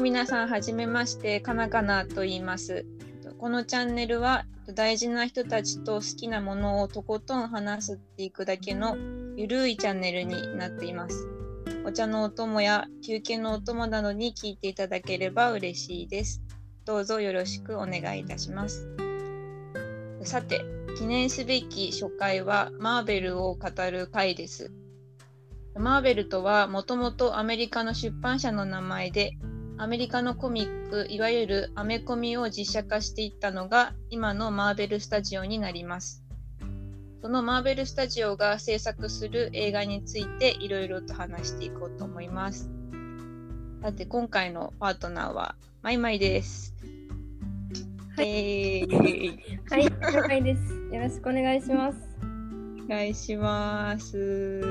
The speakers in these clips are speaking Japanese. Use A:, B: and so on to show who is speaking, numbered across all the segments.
A: 皆さんはじめましてかなかなと言います。このチャンネルは大事な人たちと好きなものをとことん話すっていくだけのゆるいチャンネルになっています。お茶のお供や休憩のお供などに聞いていただければ嬉しいです。どうぞよろしくお願いいたします。さて記念すべき初回はマーベルを語る回です。マーベルとはもともとアメリカの出版社の名前でアメリカのコミック、いわゆるアメコミを実写化していったのが今のマーベルスタジオになります。そのマーベルスタジオが制作する映画についていろいろと話していこうと思います。さて、今回のパートナーはマイマイです。
B: はい。はい、了解です。よろしくお願いします。
A: お願いします。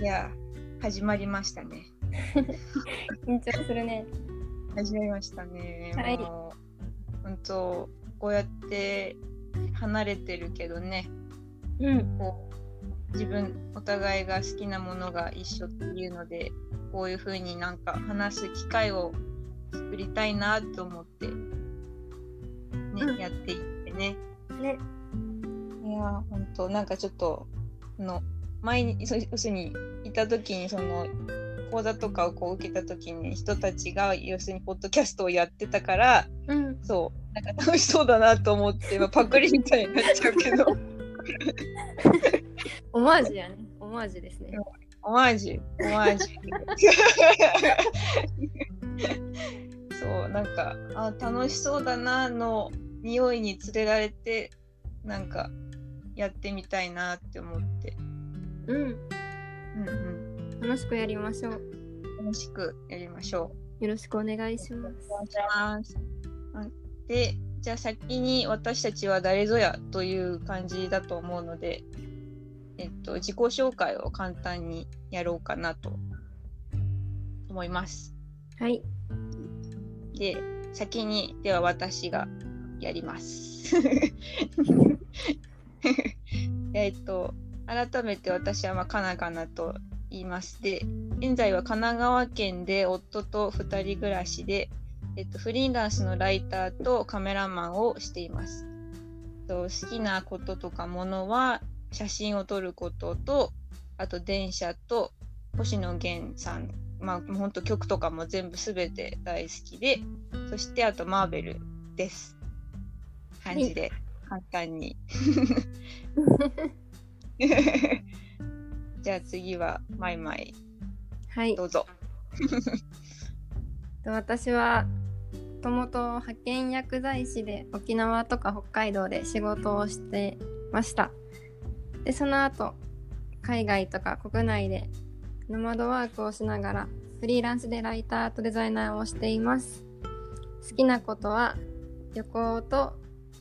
A: いや、始まりましたね。
B: 緊張するね。
A: 始まりましたね。
B: はい。
A: 本当こうやって離れてるけどね。
B: うん。こ
A: う自分お互いが好きなものが一緒っていうのでこういう風になんか話す機会を作りたいなと思ってね、うん、やっていってね。
B: ね。
A: いや本当なんかちょっとの前に要するにいた時にその講座とかをこう受けた時に人たちが要するにポッドキャストをやってたから、
B: うん、
A: そう。なんか楽しそうだなと思って、まあ、パクリみたいになっちゃうけど。
B: オマージュやね。オマージュですね。
A: オマージュ。オマージュ。そうなんかあ楽しそうだなの匂いに連れられてなんかやってみたいなって思って。
B: うん。うん
A: うん
B: 楽しくやりましょう。
A: 楽しくやりましょ
B: う。よろしくお願いします。
A: お願いします。で、じゃあ先に私たちは誰ぞやという感じだと思うので、えっと、自己紹介を簡単にやろうかなと思います。
B: はい。
A: で、先に、では私がやります。えっと、改めて私はまあかなかなと言いまして、現在は神奈川県で夫と2人暮らしで、えっと、フリーランスのライターとカメラマンをしています。と好きなこととかものは写真を撮ることと、あと電車と星野源さん、まあ本当曲とかも全部すべて大好きで、そしてあとマーベルです。感じで、簡単に。じゃあ次はマイマイ。
B: はい。
A: どうぞ。
B: 私はもともと派遣薬剤師で沖縄とか北海道で仕事をしてました。で、その後、海外とか国内でノマドワークをしながらフリーランスでライターとデザイナーをしています。好きなことは旅行と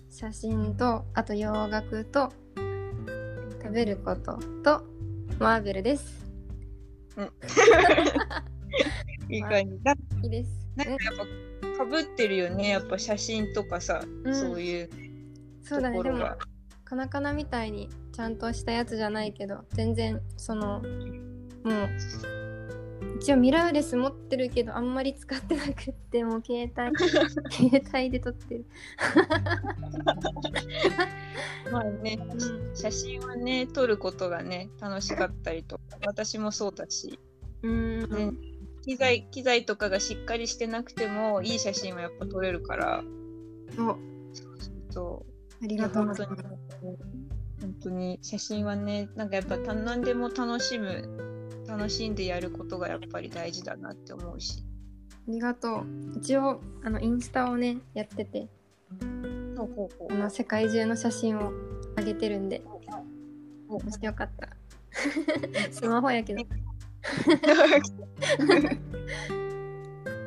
B: 写真とあと洋楽と食べることとマーベルです。
A: うん。いい感じだ。
B: いいです。
A: なんかやっぱかぶってるよね。やっぱ写真とかさ、うん、そういう。
B: そうだね。でもカナカナみたいにちゃんとしたやつじゃないけど、全然そのもう一応ミラーレス持ってるけどあんまり使ってなくってもう携帯 携帯で撮ってる。
A: まあね、うん、写真はね撮ることがね楽しかったりとか私もそうだし。
B: うん。
A: 機材機材とかがしっかりしてなくてもいい写真はやっぱ撮れるから。
B: そう
A: そう
B: ありがとう
A: 本当に本当に写真はねなんかやっぱ何でも楽しむ楽しんでやることがやっぱり大事だなって思うし。
B: ありがとう。一応あのインスタをねやってて。
A: ほうほうほう。
B: あの世界中の写真を上げてるんで。もしよかったら。スマホやけど。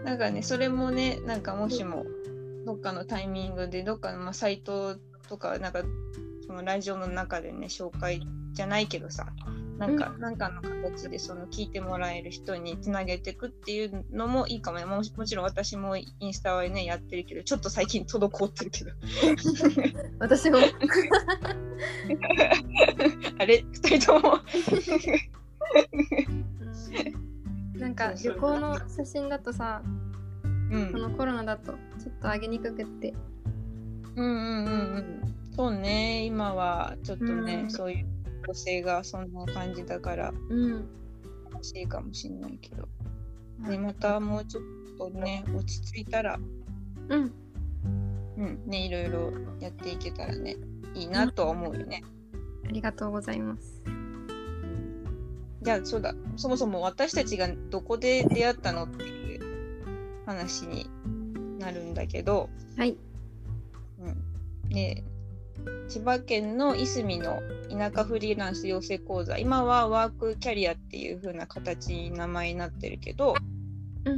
A: なんかねそれもねなんかもしもどっかのタイミングでどっかのまあサイトとかなんかそのラジオの中でね紹介じゃないけどさなんか、うん、なんかの形でその聞いてもらえる人につなげていくっていうのもいいかも。ねももちろん私もインスタはねやってるけどちょっと最近滞ってるけど。
B: 私も。
A: あれ？2人とも？
B: なんか旅行の写真だとさ
A: うん。
B: このコロナだとちょっと上げにくくって。
A: うんうんうんうん。そうね今はちょっとね、
B: うん。
A: そういう女性がそんな感じだから
B: うん。
A: 欲しいかもしれないけど、ね、またもうちょっとね落ち着いたら
B: うん。
A: うんねいろいろやっていけたらねいいなとは思うよね、
B: ありがとうございます。
A: じゃあそうだ。そもそも私たちがどこで出会ったのっていう話になるんだけど、
B: はい。
A: うん、で千葉県のいすみの田舎フリーランス養成講座。今はワークキャリアっていう風な形に名前になってるけど、
B: うん。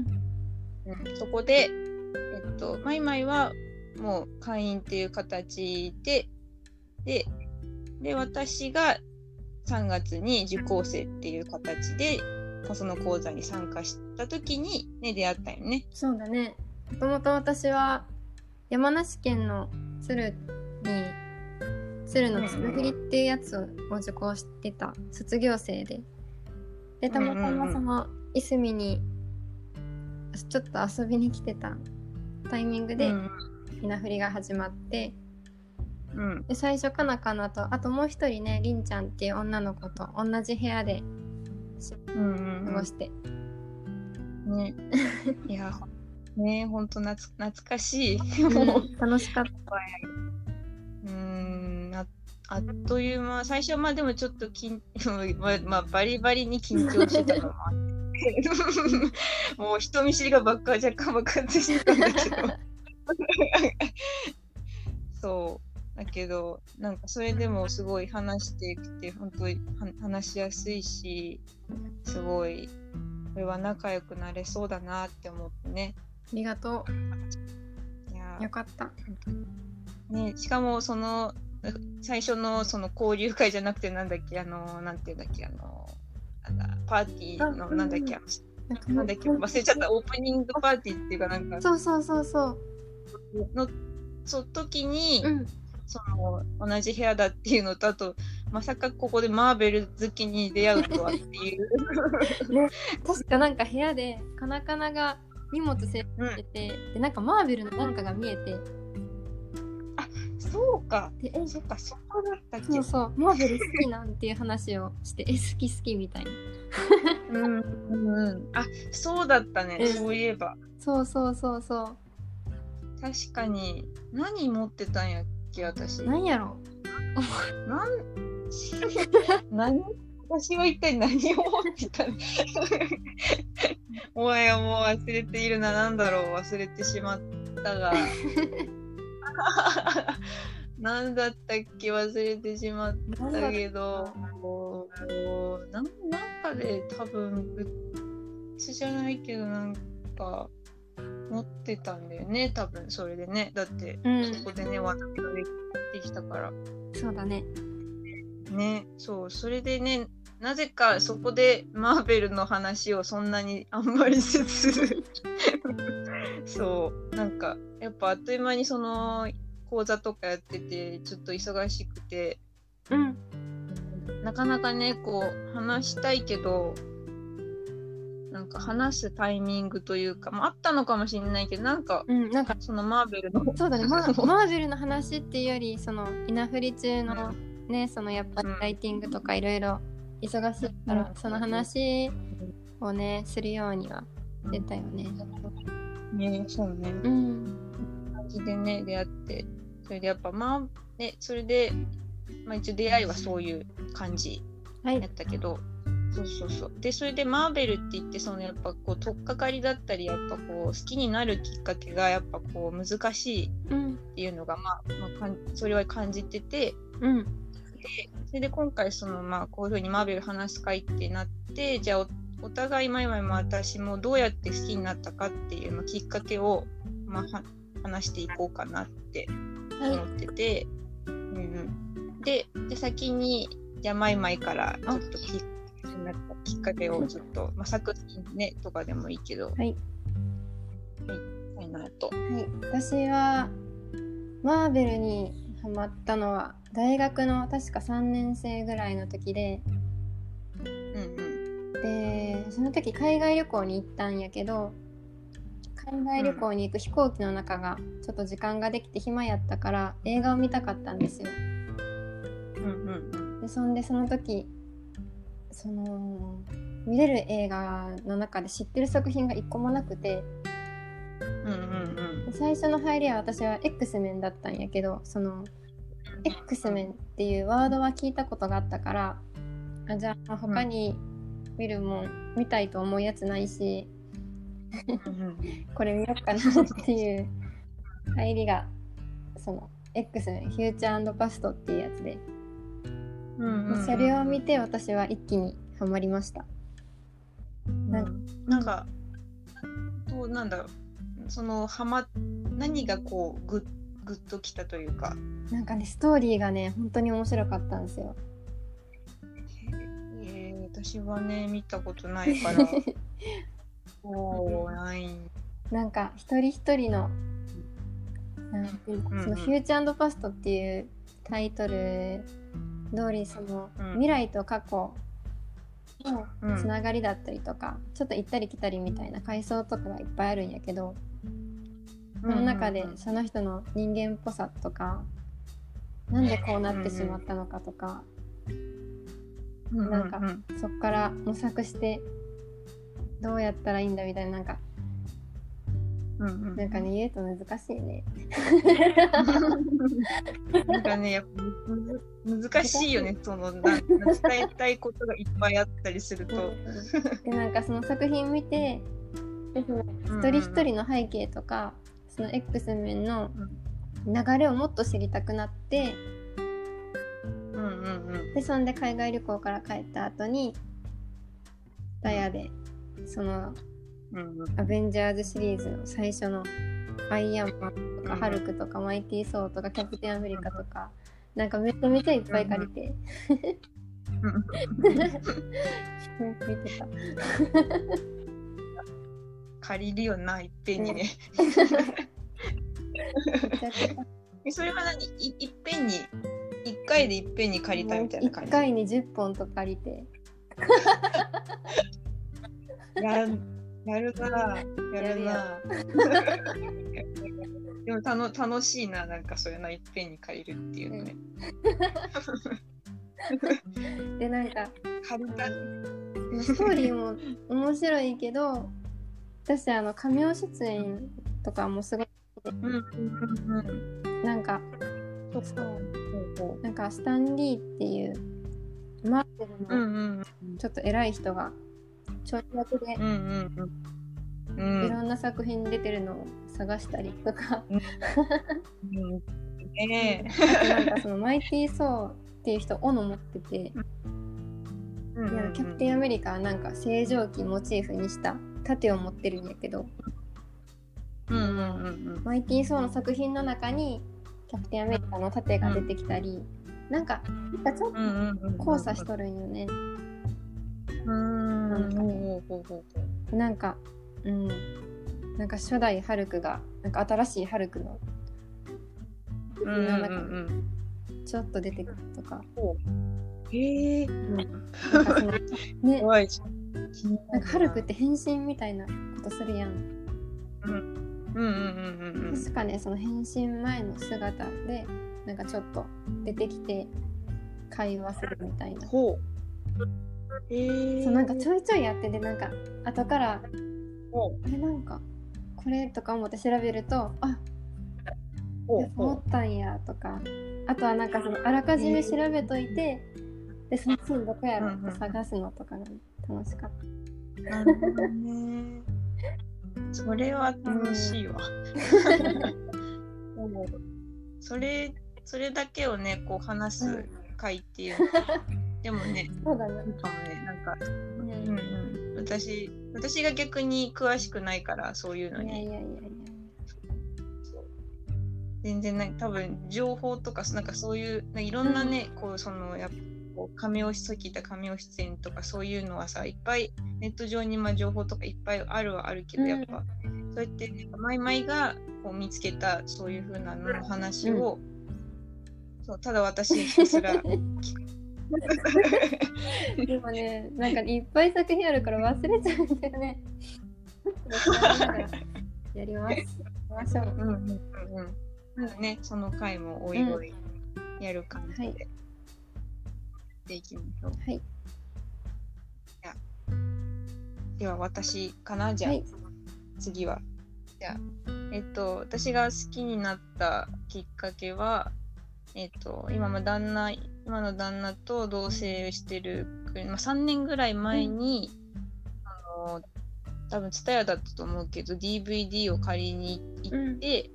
A: うん、そこで、えっと、マイマイはもう会員っていう形ででで私が3月に受講生っていう形でその講座に参加した時に、ね、出会ったよね。
B: そうだね。もともと私は山梨県の鶴に鶴の鶴振りっていうやつを受講してた卒業生で。でたまたまそのいすみにちょっと遊びに来てたタイミングで
A: うん
B: 稲振りが始まって。
A: うん。
B: で最初かなかなと。あともう一人ねりんちゃんっていう女の子と同じ部屋で過ごして、
A: うん、ね。いやねほんと懐懐かしい。も う
B: 楽しかった
A: ああっという間。最初はまあでもちょっと緊 まあ、まあ、バリバリに緊張してたのもあって。もう人見知りが爆発若干爆発してたんだけど。そう。だけどなんかそれでもすごい話していくって本当には話しやすいしすごいこれは仲良くなれそうだなって思ってね。
B: ありがと
A: いや
B: うよかった。
A: ね、しかもその最初のその交流会じゃなくてなんだっけあのなんていうんだっけあのパーティーのなんだっけあ
B: なん。
A: なんだっけ忘れちゃったオープニングパーティーっていうかなんか
B: そうそうそうそう。
A: のその時に、
B: うん。
A: その同じ部屋だっていうのとあとまさかここでマーベル好きに出会うとはっていう、
B: 確かなんか部屋でカナカナが荷物整
A: う
B: 理してて、でなんかマーベルのなんかが見えて
A: ん、そうか。
B: でえ
A: そっかそこだったっけ。
B: そうそう。マーベル好きなんていう話をしてえ好き好きみたいな
A: うんうんうん。あそうだったね、
B: うん。
A: そういえば。
B: そうそうそうそ
A: 確かに。何持ってたんやっけ私。
B: うなんやろ。
A: なん 何私は一体何を持ってたの？もはやもう忘れているな。何だろう忘れてしまったが 何だったっけ忘れてしまったけど。こうなんなんかで多分グッズじゃないけどなんか持ってたんだよね。多分それでね。だって
B: うん。
A: そこでね私ができたから。
B: そうだね。
A: ね、そう、それでね、なぜかそこでマーベルの話をそんなにあんまりせず、そう、なんか、やっぱあっという間にその講座とかやってて、ちょっと忙しくて、
B: うん。
A: なかなかね、こう、話したいけど、なんか話すタイミングというか、まあ、あったのかもしれないけど、なんか、
B: うんなんか
A: そのマーベルの、
B: そうだね。マーマーベルの話っていうよりその稲振り中のねそのやっぱライティングとかいろいろ忙しいから、
A: うん。
B: その話をねするようにはしてたよね
A: ね、そうね。
B: うん。
A: 感じでね出会って。それでやっぱまあねそれで、まあ、一応出会いはそういう感じ
B: はい。
A: やったけど、そうそうそう。でそれでマーベルって言ってそのやっぱこう取っかかりだったりやっぱこう好きになるきっかけがやっぱこう難しいっ
B: うん
A: ていうのがまあ、まあかん、それは感じてて。
B: うん。
A: それで今回そのまあこういうふうにマーベル話す会ってなってじゃあおお互い前々も私もどうやって好きになったかっていう、まあ、きっかけを、まあ、は話していこうかなって思ってて、うんうん、でで先にじゃあマイマイからちょっときっかけになったきっかけをちょっと、まあ、作品ねとかでもいいけど、
B: はい。
A: はい、なと。
B: はい、私はマーベルにハマったのは大学の確か3年生ぐらいの時ででその時海外旅行に行ったんやけど海外旅行に行く飛行機の中がちょっと時間ができて暇やったから映画を見たかったんですよ。
A: うんうん
B: でそんでその時その見れる映画の中で知ってる作品が一個もなくて
A: うんうんうん
B: で最初の入りは私は X メンだったんやけどその X メンっていうワードは聞いたことがあったからあじゃあ他に見るもん見たいと思うやつないしこれ見よっかなっていう入りがその X メンフューチャーパストっていうやつで。
A: うんうん
B: それを見て私は一気にハマりました。
A: うん。なんかどうなんだろう。そのはま何がこうグッグッときたというか。
B: なんかねストーリーがね本当に面白かったんですよ。
A: えー、私はね見たことないから そうない。
B: なんか一人一人のなんていう
A: んうん。
B: その「フューチャーパスト」っていうタイトル通りその
A: うん。
B: 未来と過去の
A: うん。
B: つながりだったりとか、ちょっと行ったり来たりみたいな階層とかがいっぱいあるんやけどその中でその人の人間っぽさとかなんでこうなってしまったのかとかなんか
A: うん。
B: そっから模索してどうやったらいいんだみたいななんか
A: うんうん。
B: なんかね言うと難しいね。
A: なんかねやっぱ難しいよねそのな伝えたいことがいっぱいあったりすると。
B: でなんかその作品見て一人一人の背景とか、その X 面の流れをもっと知りたくなって
A: うんうんうん。
B: でそんで海外旅行から帰った後にダヤでその
A: うんうん。
B: アベンジャーズシリーズの最初のアイアンマンとか
A: うん
B: ハルクとかマイティー・ソーとかキャプテンアメリカとかなんかめちゃめちゃいっぱい借りて。見てた。
A: 借りるよないっぺんにね。それは何？いいっぺんに一回でいっぺんに借りたみたいな感
B: 1
A: じ。
B: 回に10本と借りて
A: やるやるなやるな。でもたの楽しいななんかそういうのいっぺんに借りるっていうのね。
B: でなんか
A: 借りた。
B: ストーリーも面白いけど私あの仮名出演とかもすごい
A: うんうんうんうん。
B: なんか
A: そうそう。
B: なんかスタンリーっていうマーベル
A: うん
B: の
A: うん。
B: ちょっと偉い人がちょい役で
A: うんうんうん。う
B: い
A: ん
B: ろんな作品に出てるのを探したりとか、
A: うん。ねえ。
B: あとなんかそのマイティー・ソーっていう人斧持ってて、
A: うん
B: いやキャプテンアメリカはなんか正常期モチーフにした盾を持ってるんやけど。
A: うんうんうん。
B: マイティー・ソーの作品の中にキャプテンアメリカの盾が出てきたり、なんかなんかちょっ
A: うんうんうん。
B: と交差しとるんよね。
A: うん。
B: なんかねなんかうんなんか初代ハルクがなんか新しいハルクの
A: う。うんうん
B: の中
A: うん
B: にちょっと出てくるとか、
A: うん。へえ。
B: ね。なんかハルクって変身みたいなことするやん。
A: うんうんうんうんうん
B: 確かねその変身前の姿でなんかちょっと出てきて会話するみたいな。
A: ほう。へえ。
B: そうなんかちょいちょいやっててなんか後からあれなんかこれとか思って調べるとあ思
A: ほ
B: ったんやとかあとはなんかそのあらかじめ調べといてでそのシーンどこやろって探すのとかが楽しかった。
A: う。なるほどね。それは楽しいわ。もうそれそれだけをねこう話す回っていうの。はでもね
B: そうだね。
A: いいかもねなんか、
B: うん。
A: うんうん、私私が逆に詳しくないからそういうのに。
B: やいやいや。
A: そう。全然ない多分情報とかなんかそういういろんなね、こうそのやっぱこう亀尾さっき言った亀尾出演とかそういうのはさいっぱいネット上にまあ情報とかいっぱいあるはあるけど、
B: うん
A: やっぱそうやってマイマイがこう見つけたそういう風なのの話を、そうただ私ひたすら
B: でもね、なんかいっぱい作品あるから忘れちゃうんだよね。やります。ましょう。
A: うんうんうんうん。ね、その回もおいおいやる感じで、
B: はい
A: やっていきましょう。
B: はい。
A: では私かな？じゃあ、
B: はい。
A: 次は。じゃあ、えっと、私が好きになったきっかけは、えっと、今も旦那、今の旦那と同棲してる、まあ、3年ぐらい前に、あの、多分、ツタヤだったと思うけど、DVD を借りに行って、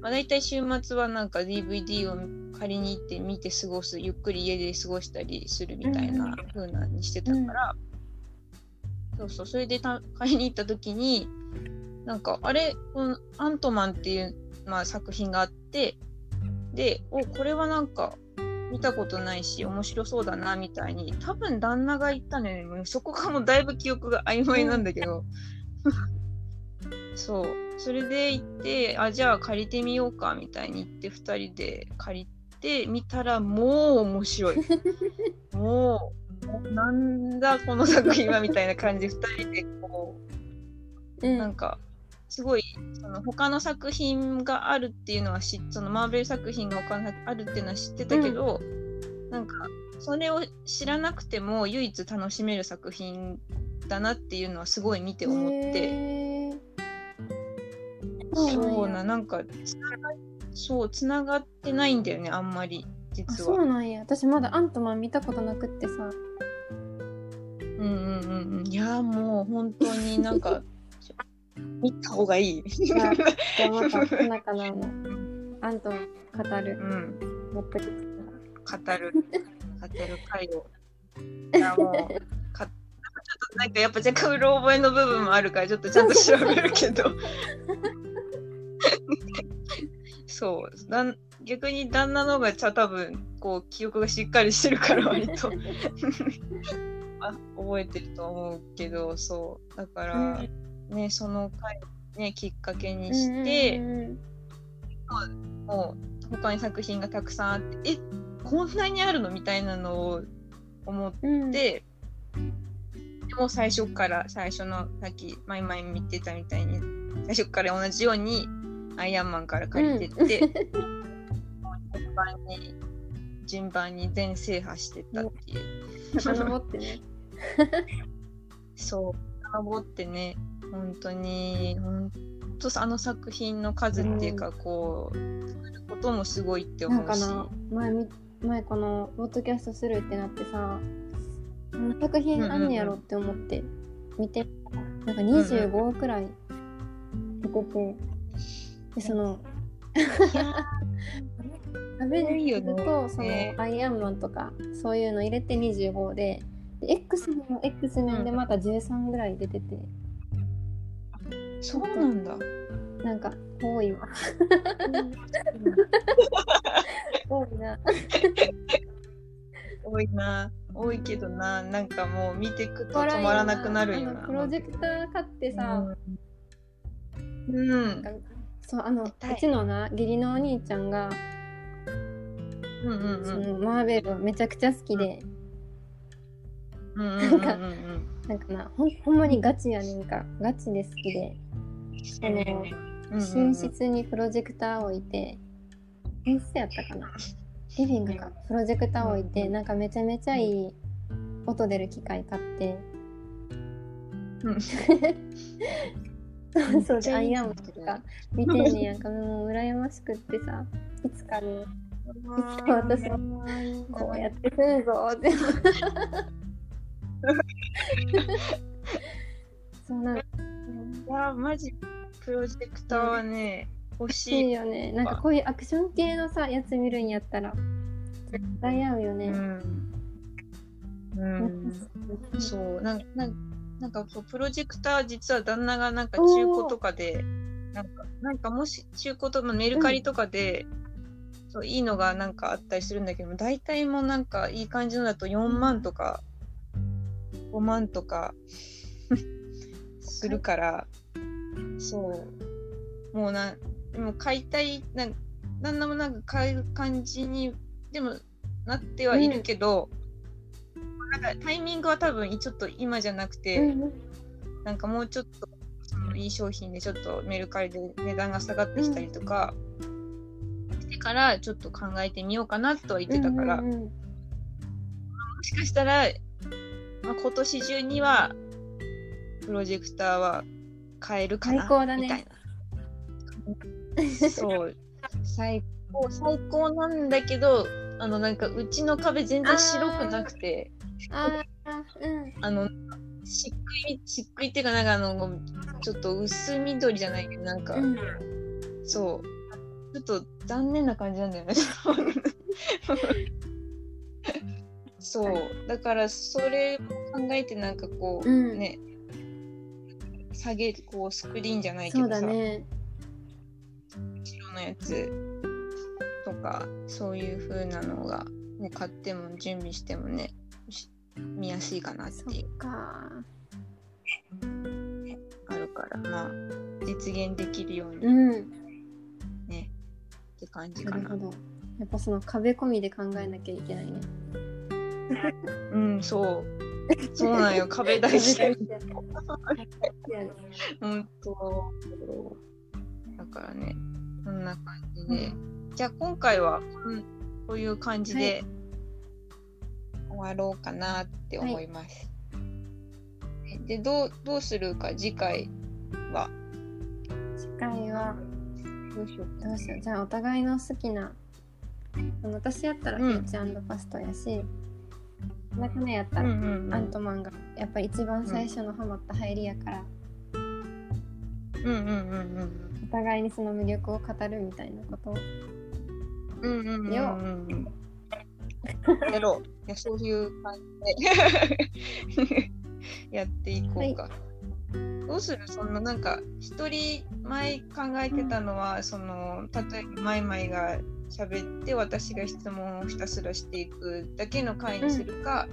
A: まあ、大体週末はなんか DVD を借りに行って見て過ごす、ゆっくり家で過ごしたりするみたいな風なにしてたから、そうそう、それでた買いに行った時に、なんか、あれ、このアントマンっていう、まあ、作品があって、で、お、これはなんか、見たことないし、面白そうだな、みたいに、多分旦那が言ったね。もうそこがもうだいぶ記憶が曖昧なんだけど。そう。それで行って、あ、じゃあ借りてみようか、みたいに言って、二人で借りてみたら、もう面白い。もう、なんだこの作品は、みたいな感じで、二人でこう、
B: うん。
A: なんかすごいその他の作品があるっていうのは知っそのマーベル作品が他のあるっていうのは知ってたけど、なんかそれを知らなくても唯一楽しめる作品だなっていうのはすごい見て思って、そうな
B: や
A: なんかつながそうつながってないんだよねあんまり
B: あ
A: 実は。
B: そうなんや。私まだアントマン見たことなくってさ。
A: うんうんうんうん。いやーもう本当になんか 見た方がいい。
B: じゃあじゃあまた花かなのアントマン語
A: う
B: る
A: ん
B: 持ってきた
A: 語る、語る回を。いやもう、なんかやっぱ若干うろ覚えの部分もあるから、ちょっとちゃんと調べるけど。そう。だん、逆に旦那の方がちゃ多分こう記憶がしっかりしてるから割と。あ 覚えてると思うけどそう。だから、ねその回ねきっかけにして、
B: うんうん
A: もう他に作品がたくさんあってえこんなにあるのみたいなのを思っ
B: うん。う
A: でも最初から最初のさっき前々見てたみたいに最初から同じようにアイアンマンから借りてって、順番に順番に全制覇してったっていう、
B: 遡ってね。
A: そう登ってね。本当に本当あの作品の数っていうか、こう作ることもすごいって
B: な
A: 思うし。
B: んかな前み前このポッドキャストするってなってさ作品あんねやろって思って見てみたらなんか25くらい出ててでそのアベンジャーズとその
A: ね
B: アイアンマンとかそういうの入れて25でで X メンも X メンでまた13ぐらい出てて、
A: そうなんだ。
B: なんか多いわ多いな
A: 多いな。多いけどな。なんかもう見てくと止まらなくなるよな。
B: プロジェクター買ってさ、
A: うん。うん。
B: そうあのうちのな義理のお兄ちゃんが、
A: うんうん
B: そ
A: うん。
B: のマーベルめちゃくちゃ好きで、
A: うんうんうんうんうん。
B: なんかなほんほんまにガチやねんか。ガチで好きで。その寝室にプロジェクター置いて。寝室やったかな。リビングか。プロジェクター置いてなんかめちゃめちゃいい音出る機械買って。
A: うん
B: そうでアイアンマンとか見てんねんやん。かもう羨ましくってさ。いつかね。私こうやってするぞって。そうなん。か
A: いやマジプロジェクターはね欲
B: 欲
A: し
B: しい
A: い。
B: よね。なんかこういうアクション系のさやつ見るんやったら絶対合うよね、
A: うん。うん。そう。なんなんなんかそうプロジェクター実は旦那がなんか中古とかでなんかなんかもし中古とかメルカリとかで、そういいのがなんかあったりするんだけど大体もうなんかいい感じのだと4万とか5万とかするからそう。もうなでも買いたいなん旦那もなんか買う感じにでもなってはいるけど、なんかタイミングは多分ちょっと今じゃなくて、
B: うん。
A: なんかもうちょっとそのリー商品でちょっとメルカリで値段が下がってきたりとかしてからちょっと考えてみようかなとは言ってたから、
B: うんうんうん。
A: もしかしたら、まあ、今年中にはプロジェクターは買えるかな
B: 最高だね。
A: みたいな。そう。最高最高なんだけどあのなんかうちの壁全然白くなくて
B: ああ、うん。
A: あのしっくいしっくいっていうかなんかあのちょっと薄緑じゃないけどなんか、
B: うん、
A: そうちょっと残念な感じなんだよね。そうだからそれを考えてなんかこう、
B: うん
A: ね下げこうスクリーンじゃないけどさ、
B: だね。
A: 白のやつとかそういう風なのが、ね、買っても準備してもねし見やすいかなって
B: そ
A: いう。
B: っか。
A: あるからまあ実現できるように。
B: うん。
A: ね、って感じかな。
B: なるほ。ど。やっぱその壁込みで考えなきゃいけないね。
A: うんそう。そうなんよ。壁大事だよ。本当。だからねこんな感じで、じゃあ今回はこんこういう感じ
B: は
A: で終わろうかなって思います。でどうどうするか？次回は？
B: 次回は？
A: どうしよう
B: どうしよう。じゃあお互いの好きな。あの私やったら
A: うん。
B: フィーチパストやし、なかなやった
A: うん
B: ら
A: うんうん。
B: アントマンがやっぱり一番最初のハマった入りやから、
A: うんうんうん
B: お互いにその魅力を語るみたいなことを
A: うんうんうんうんやろういやそういう感じで。やっていこうか、どうする？そのなんか一人前考えてたのは、その例えばマイマイが喋って私が質問をひたすらしていくだけの回にするか、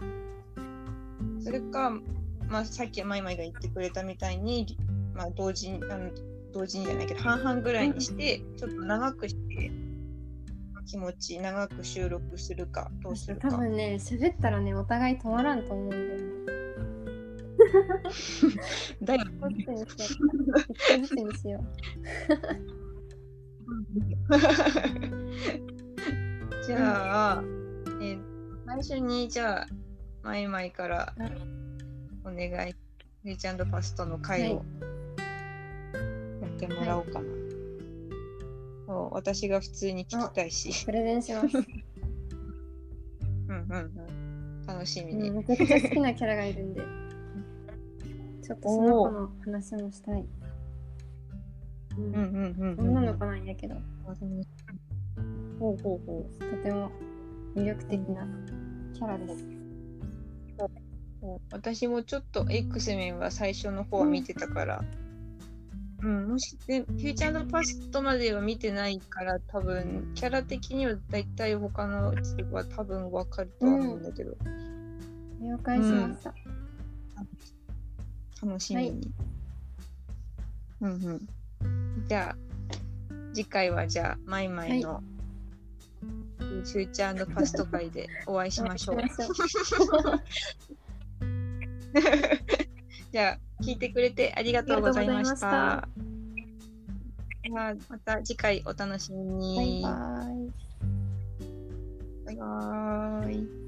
A: それか、まあ、さっきマイマイが言ってくれたみたいに、まあ、同時にあの同時にじゃないけど半々ぐらいにして、ちょっと長くして気持ち長く収録するかどうするか。
B: 多分ね喋ったらねお互い止まらんと思うんだよね。
A: だよ
B: どっちにしよう。
A: じゃあ、えー最初にじゃあマイマイから
B: はい
A: お願い。フィーチャーパストの回を
B: は
A: やってもらおうかな、そう私が普通に聞きたいし。
B: うプレゼンします、
A: うんうんうん。楽しみに、
B: うん、めちゃくちゃ好きなキャラがいるんで。ちょっとその子の話もしたい、うん
A: うん。うんうんうん
B: 女の子なんやけど。
A: ほうほうほ
B: とても魅力的なキャラです。
A: う。私もちょっと X メンは最初の方は見てたから、うん、もし、ね、フューチャーパストまでは見てないから多分キャラ的には大体他のやつは多分わかるとは思うんだけど、
B: 了解しました、
A: 楽しみに、うんうん。じゃあ次回はじゃあマイマイの、フューチャーパスト会でお会いしましょう。
B: お会いしましょう。
A: じゃあ聞いてくれてありがとうございました。
B: あ
A: ではまた。次回お楽しみ
B: バイバイ。
A: バイバーイ